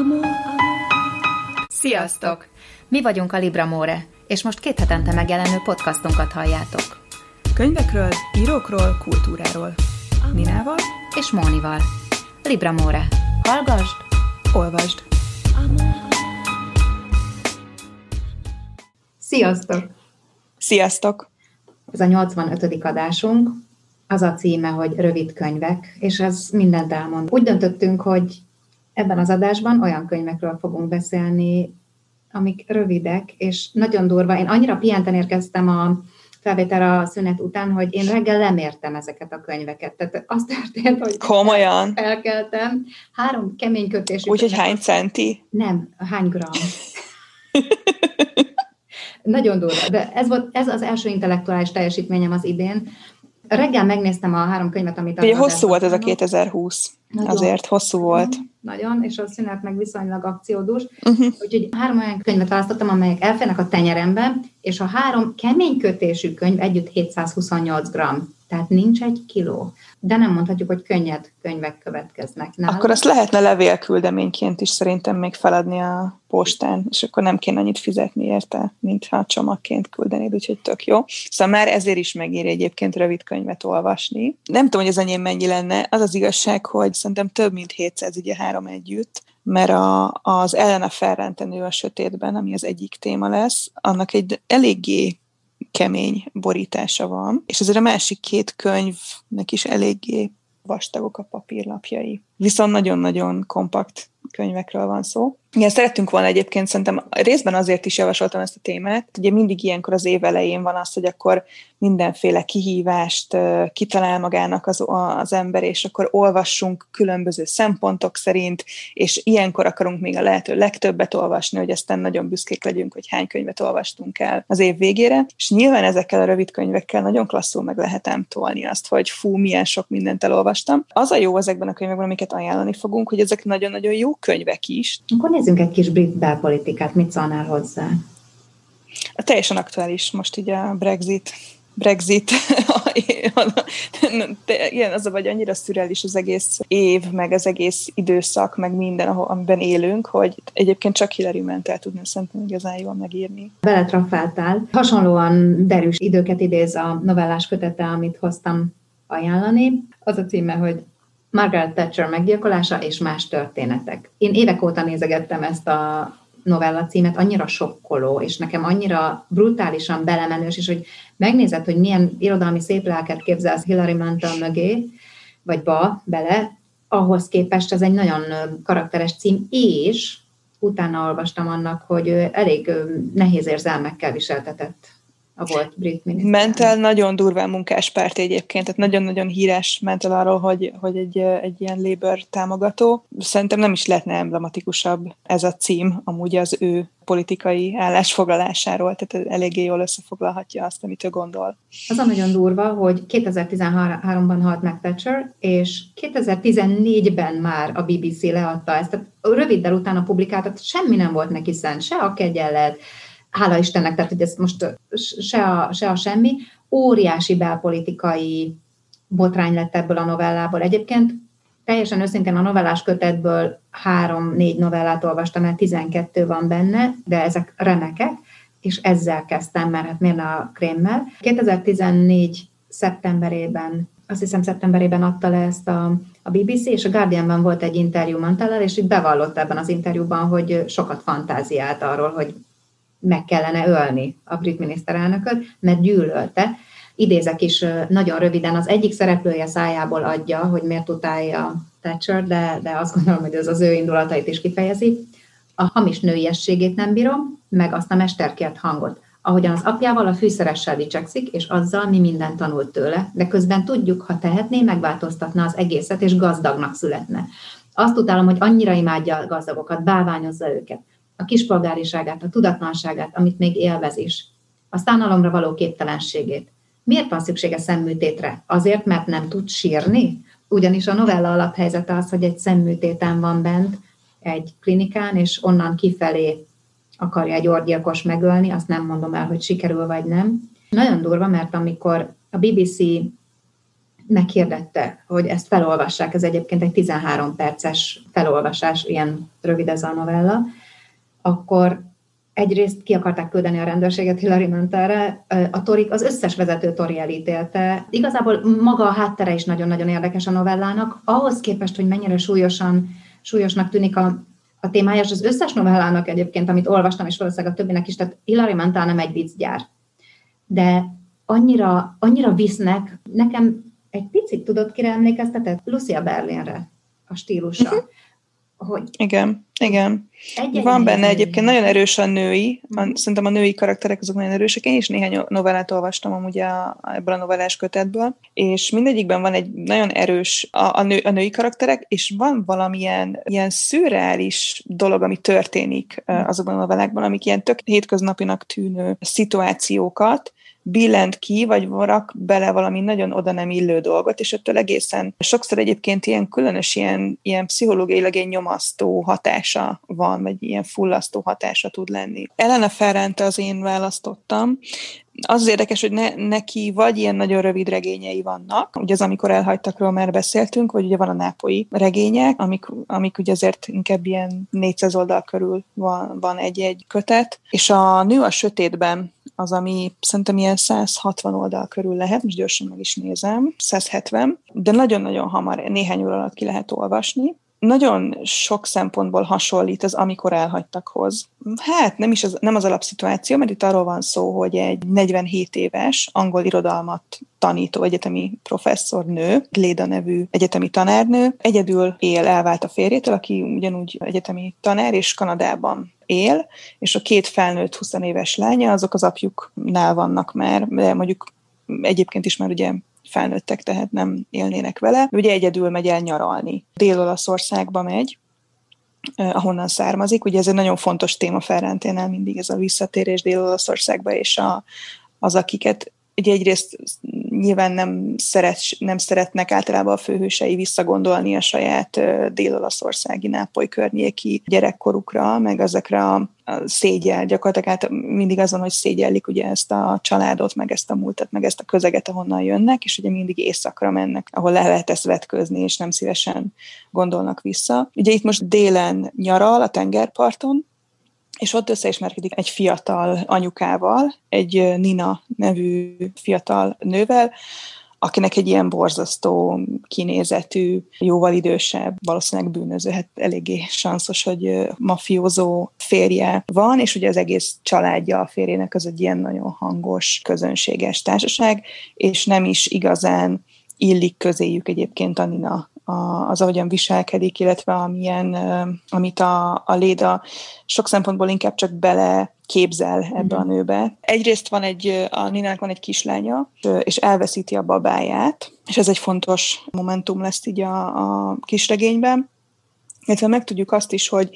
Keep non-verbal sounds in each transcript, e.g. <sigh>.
Amor. Sziasztok! Mi vagyunk a Libra More, és most két hetente megjelenő podcastunkat halljátok. Könyvekről, írókról, kultúráról. Ninával és Mónival. Libra More. Hallgasd, olvasd. Sziasztok! Sziasztok! Ez a 85. adásunk. Az a címe, hogy rövid könyvek, és ez mindent elmond. Úgy döntöttünk, hogy ebben az adásban olyan könyvekről fogunk beszélni, amik rövidek, és nagyon durva. Én annyira piánten érkeztem a felvétel a szünet után, hogy én reggel lemértem ezeket a könyveket. Tehát az történt, hogy Komolyan? felkeltem, három kemény kötésű. Úgyhogy hány centi? Nem, hány gram. Nagyon durva, de ez, volt, ez az első intellektuális teljesítményem az idén. Reggel megnéztem a három könyvet, amit... Ugye hosszú volt ez a 2020. Nagyon. Azért hosszú volt. Nagyon, és a szünet meg viszonylag akciódús. Uh-huh. Úgyhogy három olyan könyvet választottam, amelyek elférnek a tenyerembe, és a három kemény kötésű könyv együtt 728 g. Tehát nincs egy kiló de nem mondhatjuk, hogy könnyed könyvek következnek. Nála. Akkor azt lehetne levélküldeményként is szerintem még feladni a postán, és akkor nem kéne annyit fizetni érte, mintha csomagként küldenéd, úgyhogy tök jó. Szóval már ezért is megéri egyébként rövid könyvet olvasni. Nem tudom, hogy az enyém mennyi lenne. Az az igazság, hogy szerintem több mint 700, ugye három együtt, mert a, az Elena Ferrentenő a sötétben, ami az egyik téma lesz, annak egy eléggé kemény borítása van, és azért a másik két könyvnek is eléggé vastagok a papírlapjai. Viszont nagyon-nagyon kompakt könyvekről van szó. Igen, szerettünk volna egyébként, szerintem részben azért is javasoltam ezt a témát. Ugye mindig ilyenkor az év elején van az, hogy akkor mindenféle kihívást kitalál magának az, az ember, és akkor olvassunk különböző szempontok szerint, és ilyenkor akarunk még a lehető legtöbbet olvasni, hogy aztán nagyon büszkék legyünk, hogy hány könyvet olvastunk el az év végére. És nyilván ezekkel a rövid könyvekkel nagyon klasszul meg lehetem tolni azt, hogy fú, milyen sok mindent elolvastam. Az a jó ezekben a könyvekben, amiket ajánlani fogunk, hogy ezek nagyon-nagyon jó könyvek is. Akkor nézzünk egy kis brit belpolitikát, mit szólnál hozzá? A teljesen aktuális most így a Brexit Brexit, <laughs> ilyen az a vagy annyira szürreális az egész év, meg az egész időszak, meg minden, ahol, amiben élünk, hogy egyébként csak Hillary Mantel tudna szerintem igazán jól megírni. Beletrafáltál. Hasonlóan derűs időket idéz a novellás kötete, amit hoztam ajánlani. Az a címe, hogy Margaret Thatcher meggyilkolása és más történetek. Én évek óta nézegettem ezt a novella címet, annyira sokkoló, és nekem annyira brutálisan belemenős, és hogy megnézed, hogy milyen irodalmi szép lelket képzelsz Hillary Mantel mögé, vagy ba, bele, ahhoz képest ez egy nagyon karakteres cím, és utána olvastam annak, hogy elég nehéz érzelmekkel viseltetett a volt brit miniszter. Mentel nagyon durván munkáspárt egyébként, tehát nagyon-nagyon híres Mentel arról, hogy, hogy egy, egy ilyen Labour támogató. Szerintem nem is lehetne emblematikusabb ez a cím amúgy az ő politikai állásfoglalásáról, tehát eléggé jól összefoglalhatja azt, amit ő gondol. Az a nagyon durva, hogy 2013-ban halt meg Thatcher, és 2014-ben már a BBC leadta ezt, tehát röviddel utána publikáltat, semmi nem volt neki szent, se a kegyelet, hála Istennek, tehát hogy ez most se a, se a semmi, óriási belpolitikai botrány lett ebből a novellából. Egyébként teljesen őszintén a novellás kötetből három-négy novellát olvastam, mert 12 van benne, de ezek remekek, és ezzel kezdtem, mert hát miért a krémmel. 2014 szeptemberében, azt hiszem szeptemberében adta le ezt a, a BBC, és a Guardianban volt egy interjú Mantellel, és itt bevallott ebben az interjúban, hogy sokat fantáziált arról, hogy meg kellene ölni a brit miniszterelnököt, mert gyűlölte. Idézek is nagyon röviden, az egyik szereplője szájából adja, hogy miért utálja Thatcher, de, de azt gondolom, hogy ez az ő indulatait is kifejezi. A hamis nőiességét nem bírom, meg azt a mesterkért hangot. Ahogyan az apjával a fűszeressel dicsekszik, és azzal mi mindent tanult tőle, de közben tudjuk, ha tehetné, megváltoztatna az egészet, és gazdagnak születne. Azt utálom, hogy annyira imádja a gazdagokat, bálványozza őket a kispolgáriságát, a tudatlanságát, amit még élvez is, a szánalomra való képtelenségét. Miért van szüksége szemműtétre? Azért, mert nem tud sírni? Ugyanis a novella alaphelyzete az, hogy egy szemműtéten van bent, egy klinikán, és onnan kifelé akarja egy orgyilkos megölni, azt nem mondom el, hogy sikerül vagy nem. Nagyon durva, mert amikor a BBC meghirdette, hogy ezt felolvassák, ez egyébként egy 13 perces felolvasás, ilyen rövid ez a novella, akkor egyrészt ki akarták küldeni a rendőrséget Hillary Mantelre, a Torik, az összes vezető Tori elítélte. Igazából maga a háttere is nagyon-nagyon érdekes a novellának, ahhoz képest, hogy mennyire súlyosan, súlyosnak tűnik a, a témája, és az összes novellának egyébként, amit olvastam, és valószínűleg a többinek is, tehát Hillary Mantel nem egy viccgyár. De annyira, annyira visznek, nekem egy picit tudod, kire emlékeztetett? Lucia Berlinre a stílusa. Uh-huh hogy... Igen, igen. Van benne egyébként nagyon erős a női, a, szerintem a női karakterek azok nagyon erősek. Én is néhány novellát olvastam amúgy a, ebből a novellás kötetből, és mindegyikben van egy nagyon erős a, a, nő, a női karakterek, és van valamilyen ilyen szürreális dolog, ami történik mhm. azokban a novellákban, amik ilyen tök hétköznapinak tűnő szituációkat, billent ki, vagy rak bele valami nagyon oda nem illő dolgot, és ettől egészen sokszor egyébként ilyen különös, ilyen, ilyen pszichológiailag egy nyomasztó hatása van, vagy ilyen fullasztó hatása tud lenni. Elena Ferrante az én választottam, az az érdekes, hogy ne, neki vagy ilyen nagyon rövid regényei vannak, ugye az, amikor elhagytakról már beszéltünk, vagy ugye van a nápoi regények, amik, amik ugye azért inkább ilyen 400 oldal körül van, van egy-egy kötet, és a Nő a sötétben az, ami szerintem ilyen 160 oldal körül lehet, most gyorsan meg is nézem, 170, de nagyon-nagyon hamar, néhány óra alatt ki lehet olvasni, nagyon sok szempontból hasonlít az amikor elhagytakhoz. Hát nem is az, nem az alapszituáció, mert itt arról van szó, hogy egy 47 éves angol irodalmat tanító egyetemi professzor nő, Léda nevű egyetemi tanárnő, egyedül él, elvált a férjétől, aki ugyanúgy egyetemi tanár, és Kanadában él, és a két felnőtt 20 éves lánya, azok az apjuknál vannak már, de mondjuk egyébként is már ugye felnőttek, tehát nem élnének vele. Ugye egyedül megy el nyaralni. Dél-Olaszországba megy, ahonnan származik. Ugye ez egy nagyon fontos téma Ferranténál mindig ez a visszatérés Dél-Olaszországba, és a, az, akiket ugye egyrészt nyilván nem, szeret, nem szeretnek általában a főhősei visszagondolni a saját dél-olaszországi nápoly környéki gyerekkorukra, meg ezekre a, a szégyel, gyakorlatilag hát mindig azon, hogy szégyellik ugye ezt a családot, meg ezt a múltat, meg ezt a közeget, ahonnan jönnek, és ugye mindig éjszakra mennek, ahol le lehet ezt vetközni, és nem szívesen gondolnak vissza. Ugye itt most délen nyaral a tengerparton, és ott összeismerkedik egy fiatal anyukával, egy Nina nevű fiatal nővel, akinek egy ilyen borzasztó kinézetű, jóval idősebb, valószínűleg bűnöző, hát eléggé sanszos, hogy mafiózó férje van, és ugye az egész családja a férjének az egy ilyen nagyon hangos, közönséges társaság, és nem is igazán illik közéjük egyébként a Nina a, az, ahogyan viselkedik, illetve amilyen, amit a, a Léda sok szempontból inkább csak bele képzel ebbe a mhm. nőbe. Egyrészt van egy, a Ninának van egy kislánya, és elveszíti a babáját, és ez egy fontos momentum lesz így a, a kisregényben, illetve megtudjuk azt is, hogy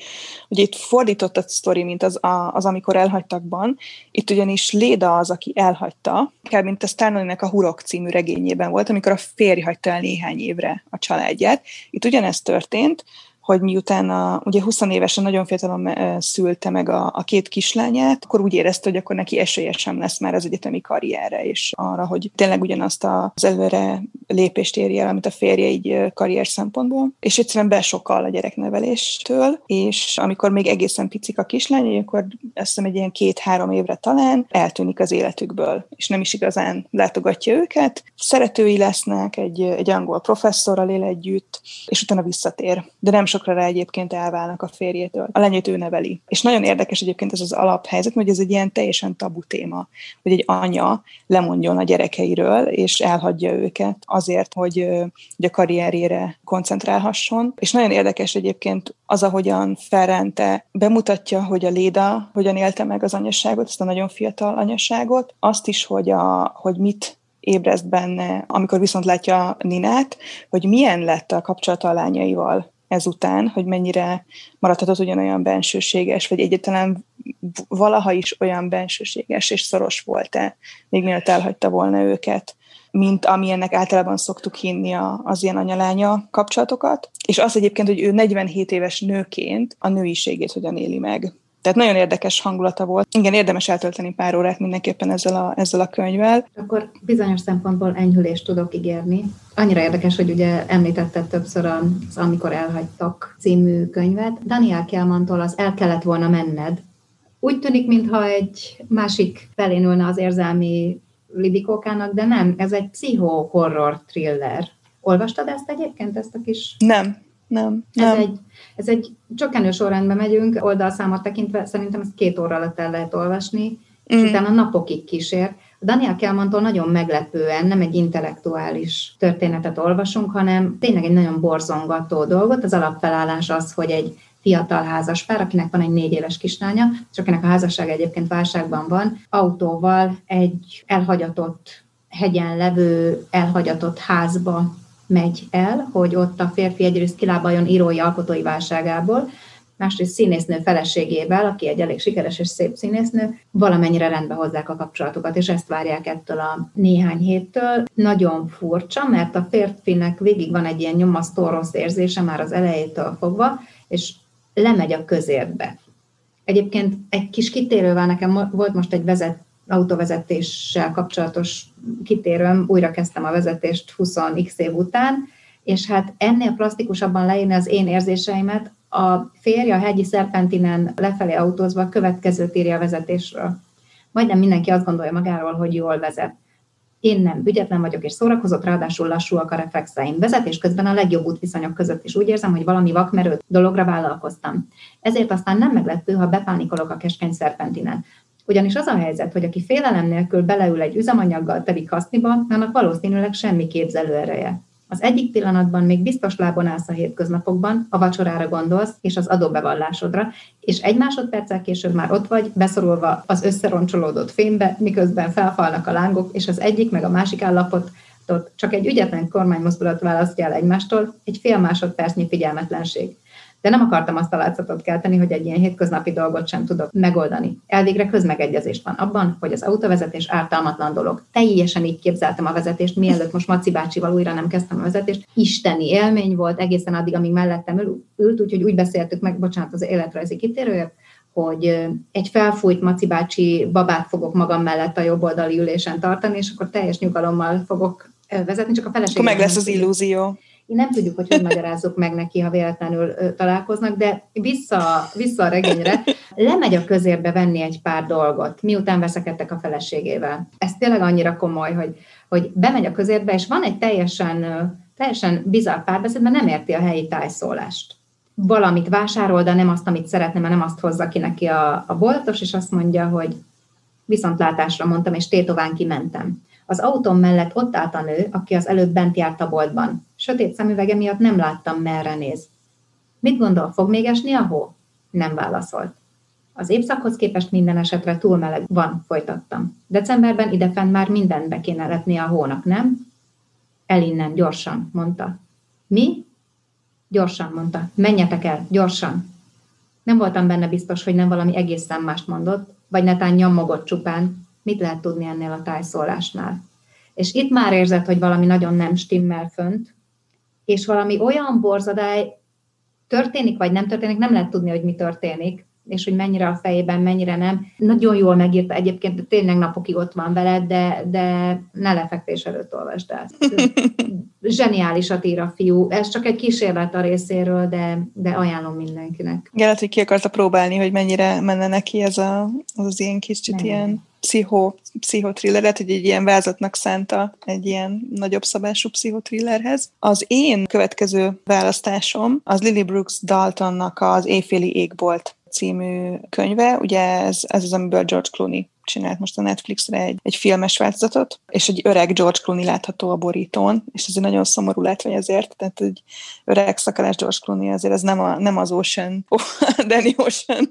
ugye itt fordított a sztori, mint az, a, az amikor elhagytakban. Itt ugyanis Léda az, aki elhagyta, kb. mint a Stanley-nek a Hurok című regényében volt, amikor a férj hagyta el néhány évre a családját. Itt ugyanezt történt, hogy miután a, ugye 20 évesen nagyon fiatalon szülte meg a, a két kislányát, akkor úgy érezte, hogy akkor neki esélye sem lesz már az egyetemi karrierre, és arra, hogy tényleg ugyanazt az előre lépést érje el, amit a férje így karrier szempontból, és egyszerűen besokal a gyerekneveléstől, és amikor még egészen picik a kislányai, akkor azt hiszem egy ilyen két-három évre talán eltűnik az életükből, és nem is igazán látogatja őket. Szeretői lesznek, egy, egy angol professzorral él együtt, és utána visszatér. De nem sok sokra rá egyébként elválnak a férjétől. A lenyét ő neveli. És nagyon érdekes egyébként ez az alaphelyzet, hogy ez egy ilyen teljesen tabu téma, hogy egy anya lemondjon a gyerekeiről, és elhagyja őket azért, hogy, hogy a karrierjére koncentrálhasson. És nagyon érdekes egyébként az, ahogyan Ferrante bemutatja, hogy a Léda hogyan élte meg az anyaságot, ezt a nagyon fiatal anyaságot, azt is, hogy, a, hogy mit ébreszt benne, amikor viszont látja Ninát, hogy milyen lett a kapcsolata a lányaival ezután, hogy mennyire maradhatott ugyanolyan bensőséges, vagy egyáltalán valaha is olyan bensőséges és szoros volt-e, még mielőtt elhagyta volna őket, mint amilyennek általában szoktuk hinni az ilyen anyalánya kapcsolatokat. És az egyébként, hogy ő 47 éves nőként a nőiségét hogyan éli meg Tehát nagyon érdekes hangulata volt. Igen, érdemes eltölteni pár órát mindenképpen ezzel a, ezzel a könyvvel. Akkor bizonyos szempontból enyhülést tudok ígérni. Annyira érdekes, hogy ugye említetted többször az Amikor elhagytak című könyvet. Daniel Kelmantól az El kellett volna menned. Úgy tűnik, mintha egy másik felén ülne az érzelmi libikókának, de nem, ez egy pszicho-horror thriller. Olvastad ezt egyébként, ezt a kis... Nem, nem. nem. Ez, egy, ez egy csökkenő sorrendben megyünk, oldalszámot tekintve szerintem ezt két óra alatt el lehet olvasni, mm. és utána napokig kísér. Daniel Kelmantól nagyon meglepően nem egy intellektuális történetet olvasunk, hanem tényleg egy nagyon borzongató dolgot. Az alapfelállás az, hogy egy fiatal házas pár, akinek van egy négy éves kislánya, és akinek a házasság egyébként válságban van, autóval egy elhagyatott hegyen levő elhagyatott házba megy el, hogy ott a férfi egyrészt kilábaljon írói alkotói válságából, másrészt színésznő feleségével, aki egy elég sikeres és szép színésznő, valamennyire rendbe hozzák a kapcsolatukat, és ezt várják ettől a néhány héttől. Nagyon furcsa, mert a férfinek végig van egy ilyen nyomasztó rossz érzése már az elejétől fogva, és lemegy a közértbe. Egyébként egy kis kitérővel nekem volt most egy vezet, autóvezetéssel kapcsolatos kitérőm, újra kezdtem a vezetést 20x év után, és hát ennél plastikusabban leírni az én érzéseimet, a férje a hegyi szerpentinen lefelé autózva a következőt írja a vezetésről. Majdnem mindenki azt gondolja magáról, hogy jól vezet. Én nem, ügyetlen vagyok és szórakozott, ráadásul lassúak a reflexeim. Vezetés közben a legjobb útviszonyok között is úgy érzem, hogy valami vakmerő dologra vállalkoztam. Ezért aztán nem meglepő, ha bepánikolok a keskeny szerpentinen. Ugyanis az a helyzet, hogy aki félelem nélkül beleül egy üzemanyaggal teli kaszniba, annak valószínűleg semmi képzelőereje. Az egyik pillanatban még biztos lábon állsz a hétköznapokban, a vacsorára gondolsz, és az adóbevallásodra, és egy másodperccel később már ott vagy, beszorulva az összeroncsolódott fénybe, miközben felfalnak a lángok, és az egyik meg a másik állapot csak egy ügyetlen kormánymozdulat választja el egymástól, egy fél másodpercnyi figyelmetlenség de nem akartam azt a látszatot kelteni, hogy egy ilyen hétköznapi dolgot sem tudok megoldani. Elvégre közmegegyezés van abban, hogy az autóvezetés ártalmatlan dolog. Teljesen így képzeltem a vezetést, mielőtt most Maci bácsival újra nem kezdtem a vezetést. Isteni élmény volt egészen addig, amíg mellettem ült, úgyhogy úgy beszéltük meg, bocsánat, az életrajzi kitérője, hogy egy felfújt Maci bácsi babát fogok magam mellett a jobb oldali ülésen tartani, és akkor teljes nyugalommal fogok vezetni, csak a feleségem. Akkor meg lesz az illúzió. Én nem tudjuk, hogy hogy magyarázzuk meg neki, ha véletlenül találkoznak, de vissza, vissza a regényre, lemegy a közérbe venni egy pár dolgot, miután veszekedtek a feleségével. Ez tényleg annyira komoly, hogy, hogy bemegy a közérbe, és van egy teljesen, teljesen bizarr párbeszéd, mert nem érti a helyi tájszólást. Valamit vásárol, de nem azt, amit szeretne, mert nem azt hozza ki neki a, a boltos, és azt mondja, hogy viszontlátásra mondtam, és tétován kimentem. Az autóm mellett ott állt a nő, aki az előbb bent járt a boltban. Sötét szemüvege miatt nem láttam, merre néz. Mit gondol, fog még esni a hó? Nem válaszolt. Az évszakhoz képest minden esetre túl meleg van, folytattam. Decemberben idefenn már mindenbe kéne letni a hónak, nem? El innen, gyorsan, mondta. Mi? Gyorsan, mondta. Menjetek el, gyorsan. Nem voltam benne biztos, hogy nem valami egészen mást mondott, vagy netán nyomogott csupán, mit lehet tudni ennél a tájszólásnál. És itt már érzed, hogy valami nagyon nem stimmel fönt, és valami olyan borzadály történik, vagy nem történik, nem lehet tudni, hogy mi történik, és hogy mennyire a fejében, mennyire nem. Nagyon jól megírta egyébként, tényleg napokig ott van veled, de, de ne lefektés előtt olvasd el. <laughs> Zseniálisat ír a fiú. Ez csak egy kísérlet a részéről, de, de ajánlom mindenkinek. Igen, hogy ki akarta próbálni, hogy mennyire menne neki ez a, az, az ilyen kicsit ilyen pszicho, pszichotrilleret, hogy egy ilyen vázatnak szánta egy ilyen nagyobb szabású pszichotrillerhez. Az én következő választásom az Lily Brooks Daltonnak az Éjféli égbolt című könyve. Ugye ez, ez az, amiből George Clooney csinált most a Netflixre egy, egy filmes változatot, és egy öreg George Clooney látható a borítón, és ez egy nagyon szomorú látvány azért, tehát egy öreg szakalás George Clooney azért ez nem, a, nem az Ocean, <laughs> oh, Danny Ocean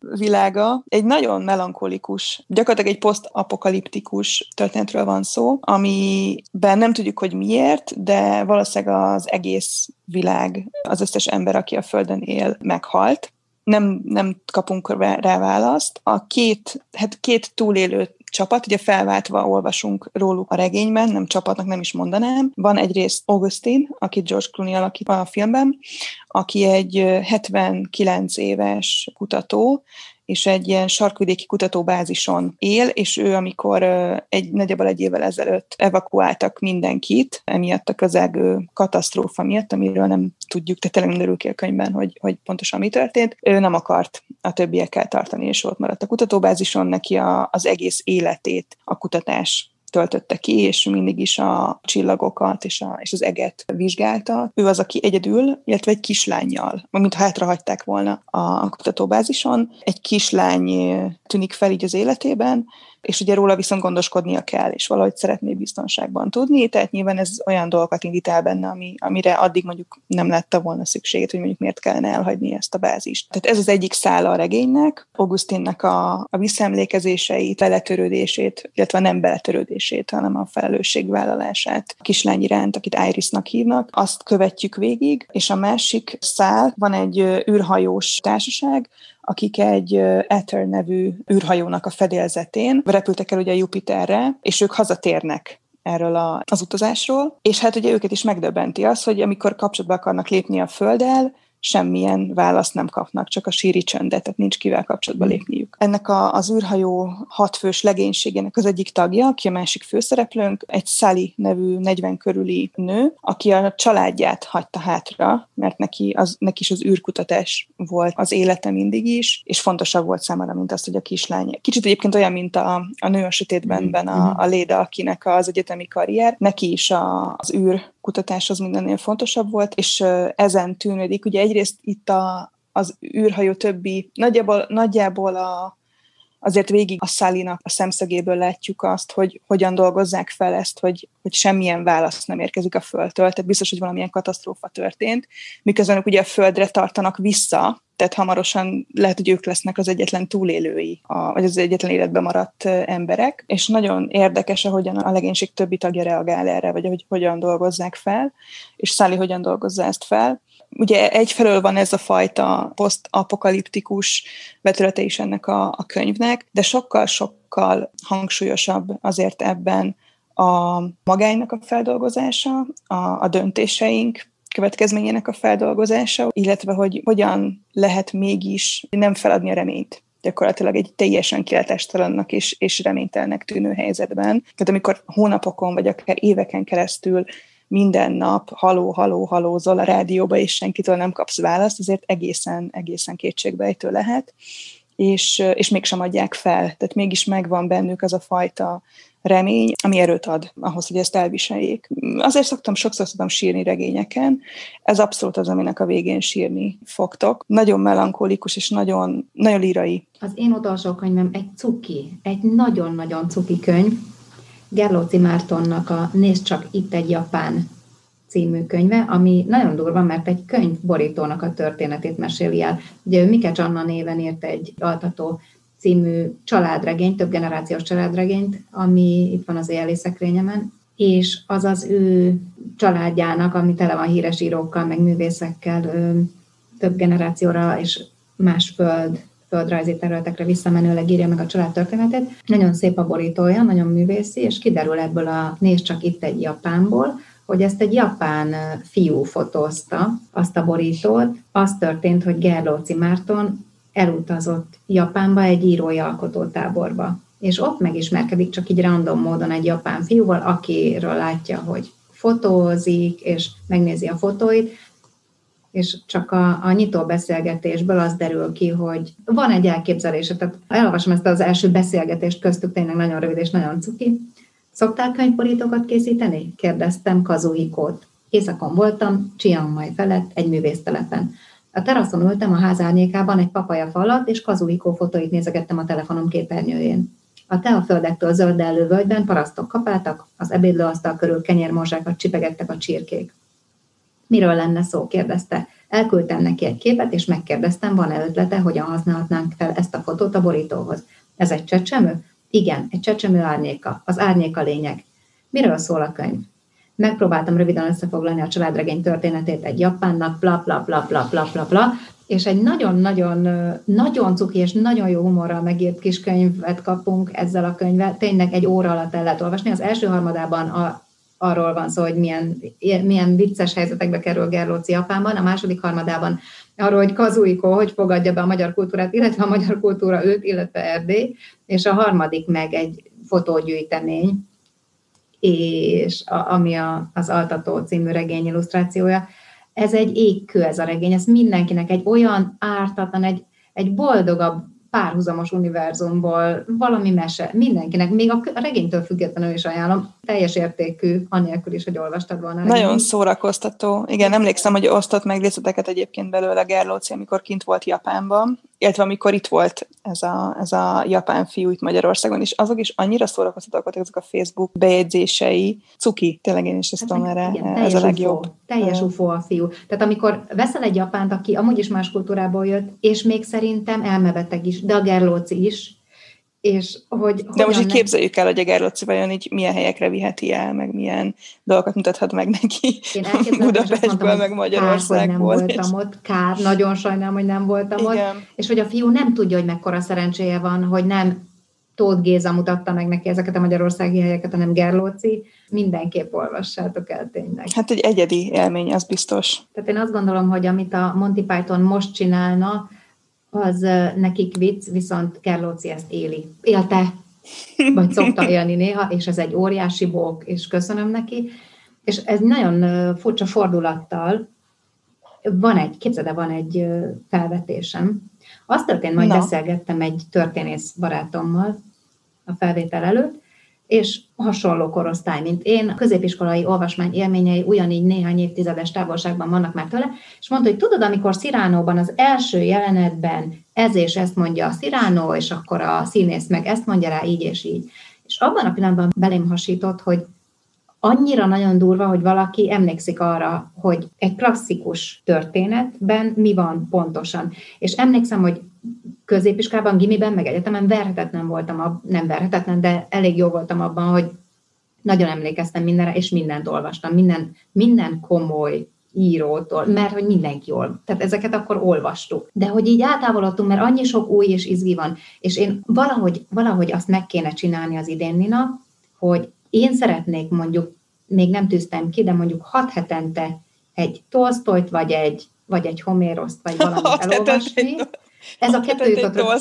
világa. Egy nagyon melankolikus, gyakorlatilag egy posztapokaliptikus történetről van szó, amiben nem tudjuk, hogy miért, de valószínűleg az egész világ, az összes ember, aki a Földön él, meghalt nem, nem kapunk rá választ. A két, hát két túlélő csapat, ugye felváltva olvasunk róluk a regényben, nem csapatnak nem is mondanám. Van egyrészt Augustin, akit George Clooney alakít a filmben, aki egy 79 éves kutató, és egy ilyen sarkvidéki kutatóbázison él, és ő, amikor egy nagyjából egy évvel ezelőtt evakuáltak mindenkit, emiatt a közelgő katasztrófa miatt, amiről nem tudjuk, de tényleg derül ki a könyvben, hogy, hogy pontosan mi történt, ő nem akart a többiekkel tartani, és ott maradt a kutatóbázison, neki a, az egész életét a kutatás töltötte ki, és mindig is a csillagokat és, a, és az eget vizsgálta. Ő az, aki egyedül, illetve egy kislányjal, mint hátra hagyták volna a kutatóbázison. Egy kislány tűnik fel így az életében, és ugye róla viszont gondoskodnia kell, és valahogy szeretné biztonságban tudni, tehát nyilván ez olyan dolgokat indít el benne, ami, amire addig mondjuk nem lette volna szükségét, hogy mondjuk miért kellene elhagyni ezt a bázist. Tehát ez az egyik szála a regénynek, Augustinnak a, a visszaemlékezéseit, beletörődését, illetve nem beletörődését, hanem a felelősségvállalását a kislány iránt, akit Irisnak hívnak, azt követjük végig, és a másik szál, van egy űrhajós társaság, akik egy Ether nevű űrhajónak a fedélzetén repültek el ugye Jupiterre, és ők hazatérnek erről a, az utazásról, és hát ugye őket is megdöbbenti az, hogy amikor kapcsolatba akarnak lépni a Földdel, semmilyen választ nem kapnak, csak a síri csöndet, tehát nincs kivel kapcsolatba hmm. lépniük. Ennek a, az űrhajó hatfős legénységének az egyik tagja, aki a másik főszereplőnk, egy Sally nevű 40 körüli nő, aki a családját hagyta hátra, mert neki, az, neki is az űrkutatás volt az élete mindig is, és fontosabb volt számára, mint az, hogy a kislány. Kicsit egyébként olyan, mint a, a nő a sötétben, mm. a, hmm. a Léda, akinek az egyetemi karrier, neki is a, az űr kutatás az mindennél fontosabb volt, és ezen tűnődik. Ugye egyrészt itt a, az űrhajó többi, nagyjából, nagyjából a, azért végig a Szálinak a szemszögéből látjuk azt, hogy hogyan dolgozzák fel ezt, hogy, hogy semmilyen válasz nem érkezik a Földtől, tehát biztos, hogy valamilyen katasztrófa történt, miközben ugye a Földre tartanak vissza, tehát hamarosan lehet, hogy ők lesznek az egyetlen túlélői, a, vagy az egyetlen életben maradt emberek, és nagyon érdekes, ahogyan a legénység többi tagja reagál erre, vagy hogy hogyan dolgozzák fel, és Száli hogyan dolgozza ezt fel. Ugye egyfelől van ez a fajta posztapokaliptikus vetülete is ennek a, a könyvnek, de sokkal-sokkal hangsúlyosabb azért ebben a magánynak a feldolgozása, a, a döntéseink, következményének a feldolgozása, illetve hogy hogyan lehet mégis nem feladni a reményt gyakorlatilag egy teljesen kilátástalannak és, és reménytelnek tűnő helyzetben. Tehát amikor hónapokon vagy akár éveken keresztül minden nap haló, haló, halózol a rádióba, és senkitől nem kapsz választ, azért egészen, egészen kétségbejtő lehet, és, és mégsem adják fel. Tehát mégis megvan bennük az a fajta remény, ami erőt ad ahhoz, hogy ezt elviseljék. Azért szoktam, sokszor szoktam sírni regényeken, ez abszolút az, aminek a végén sírni fogtok. Nagyon melankolikus és nagyon, nagyon lírai. Az én utolsó könyvem egy cuki, egy nagyon-nagyon cuki könyv, Gerlóci Mártonnak a Nézd csak itt egy japán című könyve, ami nagyon durva, mert egy könyv borítónak a történetét meséli el. Ugye ő Mikecs Anna néven írt egy altató című családregényt, több generációs családregényt, ami itt van az éjjeli és az az ő családjának, ami tele van híres írókkal, meg művészekkel, több generációra és más föld, földrajzi területekre visszamenőleg írja meg a család történetét. Nagyon szép a borítója, nagyon művészi, és kiderül ebből a nézd csak itt egy japánból, hogy ezt egy japán fiú fotózta, azt a borítót. Az történt, hogy Gerlóci Márton elutazott Japánba egy írói alkotótáborba, és ott megismerkedik csak így random módon egy japán fiúval, akiről látja, hogy fotózik, és megnézi a fotóit, és csak a, a nyitó beszélgetésből az derül ki, hogy van egy elképzelése. Tehát elolvasom ezt az első beszélgetést köztük, tényleg nagyon rövid és nagyon cuki. Szoktál könyvborítókat készíteni? Kérdeztem Kazuhikót. Északon voltam, Chiang Mai felett, egy művésztelepen. A teraszon ültem a ház árnyékában egy papaja falat, és Kazuhiko fotóit nézegettem a telefonom képernyőjén. A teaföldektől zöldellő völgyben parasztok kapáltak, az ebédlőasztal körül kenyérmorzsákat csipegettek a csirkék. Miről lenne szó? kérdezte. Elküldtem neki egy képet, és megkérdeztem, van-e ötlete, hogyan használhatnánk fel ezt a fotót a borítóhoz. Ez egy csecsemő? Igen, egy csecsemő árnyéka. Az árnyéka lényeg. Miről szól a könyv? Megpróbáltam röviden összefoglalni a családregény történetét egy japánnak, bla bla bla bla bla bla bla, és egy nagyon-nagyon nagyon cuki és nagyon jó humorral megírt kis könyvet kapunk ezzel a könyvvel. Tényleg egy óra alatt el lehet olvasni. Az első harmadában a arról van szó, hogy milyen, milyen vicces helyzetekbe kerül Gerlóci Japánban, a második harmadában arról, hogy Kazuiko hogy fogadja be a magyar kultúrát, illetve a magyar kultúra őt, illetve Erdély, és a harmadik meg egy fotógyűjtemény, és a, ami a, az Altató című regény illusztrációja. Ez egy égkő ez a regény, ez mindenkinek egy olyan ártatlan, egy, egy boldogabb párhuzamos univerzumból, valami mese, mindenkinek, még a regénytől függetlenül is ajánlom, teljes értékű, anélkül is, hogy olvastad volna. Nagyon szórakoztató. Igen, emlékszem, hogy osztott meg részleteket egyébként belőle Gerlóci, amikor kint volt Japánban, illetve amikor itt volt ez a, ez a japán fiú itt Magyarországon, és azok is annyira szórakoztatóak voltak ezek a Facebook bejegyzései. Cuki, tényleg én is ezt tudom erre, igen, ez a legjobb. Ufó, teljes ufó a fiú. Tehát amikor veszel egy japánt, aki amúgy is más kultúrából jött, és még szerintem elmebeteg is, de a Gerlóci is, és hogy De most így ne... képzeljük el, hogy a Gerlóci vajon így milyen helyekre viheti el, meg milyen dolgokat mutathat meg neki Én Budapestből, meg Magyarországból. Kár, hogy nem voltam ott, kár, nagyon sajnálom, hogy nem voltam Igen. ott, és hogy a fiú nem tudja, hogy mekkora szerencséje van, hogy nem Tóth Géza mutatta meg neki ezeket a magyarországi helyeket, hanem Gerlóci, mindenképp olvassátok el tényleg. Hát egy egyedi élmény, az biztos. Tehát én azt gondolom, hogy amit a Monty Python most csinálna, az nekik vicc, viszont Kerlóci ezt éli. Élte, vagy szokta élni néha, és ez egy óriási bók, és köszönöm neki. És ez nagyon furcsa fordulattal van egy, képzeld el, van egy felvetésem. Azt történt, majd beszélgettem egy történész barátommal a felvétel előtt, és hasonló korosztály, mint én, a középiskolai olvasmány élményei ugyanígy néhány évtizedes távolságban vannak már tőle, és mondta, hogy tudod, amikor Sziránóban az első jelenetben ez és ezt mondja a Sziránó, és akkor a színész meg ezt mondja rá így és így. És abban a pillanatban belém hasított, hogy annyira nagyon durva, hogy valaki emlékszik arra, hogy egy klasszikus történetben mi van pontosan. És emlékszem, hogy középiskolában, gimiben, meg egyetemen verhetetlen voltam, ab, nem verhetetlen, de elég jó voltam abban, hogy nagyon emlékeztem mindenre, és mindent olvastam, minden, minden komoly írótól, mert hogy mindenki jól, tehát ezeket akkor olvastuk. De hogy így eltávolodtunk, mert annyi sok új és izgi van, és én valahogy, valahogy azt meg kéne csinálni az idén, Nina, hogy én szeretnék mondjuk, még nem tűztem ki, de mondjuk hat hetente egy Tolstoyt, vagy egy, vagy egy Homéroszt, vagy valamit <laughs> elolvasni, ez a kettő jutott rögtön,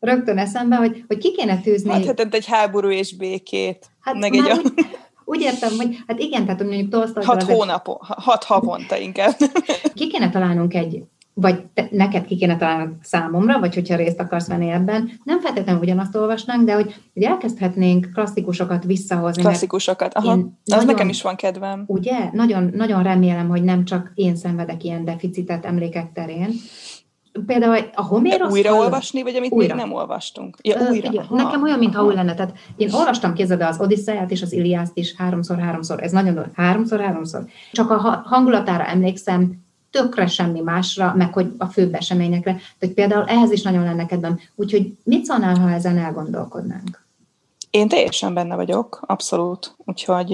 rögtön eszembe, hogy, hogy ki kéne tűzni. Hát egy háború és békét. Hát meg egy úgy, úgy értem, hogy hát igen, tehát mondjuk Tolstoy... Hat hónapon, egy... hat havonta inkább. Ki kéne találnunk egy, vagy te, neked ki kéne találnod számomra, vagy hogyha részt akarsz venni ebben, nem feltétlenül ugyanazt olvasnánk, de hogy, hogy elkezdhetnénk klasszikusokat visszahozni. Klasszikusokat, aha. Az nagyon, nekem is van kedvem. Ugye? Nagyon, nagyon remélem, hogy nem csak én szenvedek ilyen deficitet emlékek terén, például a Homérosz... Újra hallom? olvasni, vagy amit újra. még nem olvastunk? Ja, Ö, újra. Aha, nekem olyan, mintha új lenne. Tehát én olvastam kézzel az Odisszeját és az Iliászt is háromszor-háromszor. Ez nagyon háromszor-háromszor. Csak a hangulatára emlékszem, tökre semmi másra, meg hogy a főbb eseményekre. Tehát például ehhez is nagyon lenne kedvem. Úgyhogy mit szólnál, ha ezen elgondolkodnánk? Én teljesen benne vagyok, abszolút, úgyhogy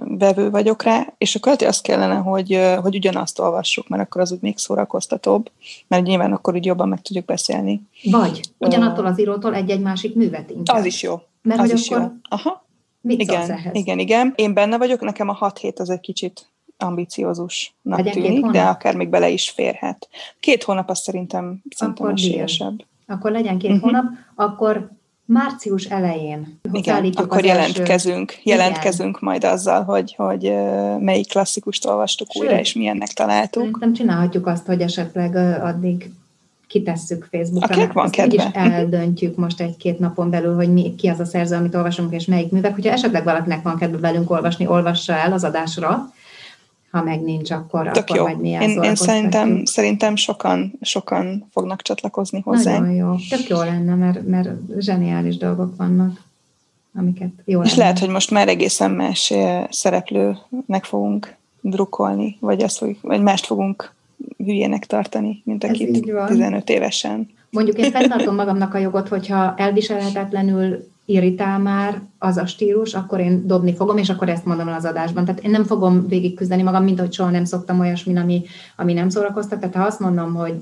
vevő vagyok rá, és akkor lehet, azt kellene, hogy, hogy ugyanazt olvassuk, mert akkor az úgy még szórakoztatóbb, mert nyilván akkor úgy jobban meg tudjuk beszélni. Vagy ugyanattól az írótól egy-egy másik művet inkább. Az is jó. Mert az is jó. Aha. Mit igen, ehhez? igen, igen. Én benne vagyok, nekem a 6 hét az egy kicsit ambiciózusnak Legyen tűnik, de akár még bele is férhet. Két hónap az szerintem, szerintem esélyesebb. Akkor legyen két uh-huh. hónap, akkor március elején. Igen, akkor jelentkezünk, első... jelentkezünk Igen. majd azzal, hogy, hogy melyik klasszikust olvastuk Sőt, újra, és milyennek találtuk. Szerintem csinálhatjuk azt, hogy esetleg addig kitesszük Facebookra. Akinek van kedve. is eldöntjük most egy-két napon belül, hogy mi, ki az a szerző, amit olvasunk, és melyik művek. Hogyha esetleg valakinek van kedve velünk olvasni, olvassa el az adásra, ha meg nincs, akkor, Tök akkor jó. majd mi én, én szerintem, szerintem sokan, sokan fognak csatlakozni hozzá. Nagyon jó. Tök jó lenne, mert, mert zseniális dolgok vannak, amiket jó És lenne. lehet, hogy most már egészen más eh, szereplőnek fogunk drukkolni, vagy, azt vagy mást fogunk hülyének tartani, mint akit 15 évesen. Mondjuk én fenntartom magamnak a jogot, hogyha elviselhetetlenül irritál már az a stílus, akkor én dobni fogom, és akkor ezt mondom az adásban. Tehát én nem fogom végigküzdeni magam, mint hogy soha nem szoktam olyasmi, ami, ami nem szórakoztat. Tehát ha azt mondom, hogy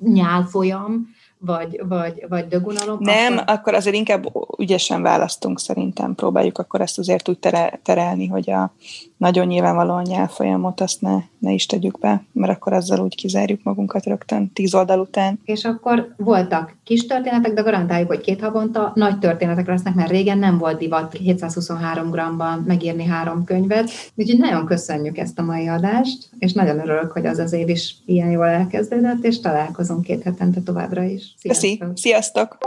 nyál folyam, vagy, vagy, vagy dögunalom. Nem, akkor... akkor azért inkább ügyesen választunk szerintem. Próbáljuk akkor ezt azért úgy terelni, hogy a nagyon nyilvánvalóan nyelvfolyamot azt ne, ne is tegyük be, mert akkor azzal úgy kizárjuk magunkat rögtön tíz oldal után. És akkor voltak kis történetek, de garantáljuk, hogy két havonta nagy történetek lesznek, mert régen nem volt divat 723 g-ban megírni három könyvet. Úgyhogy nagyon köszönjük ezt a mai adást, és nagyon örülök, hogy az az év is ilyen jól elkezdődött, és találkozunk két hetente továbbra is. Sziasztok! Köszi. Sziasztok!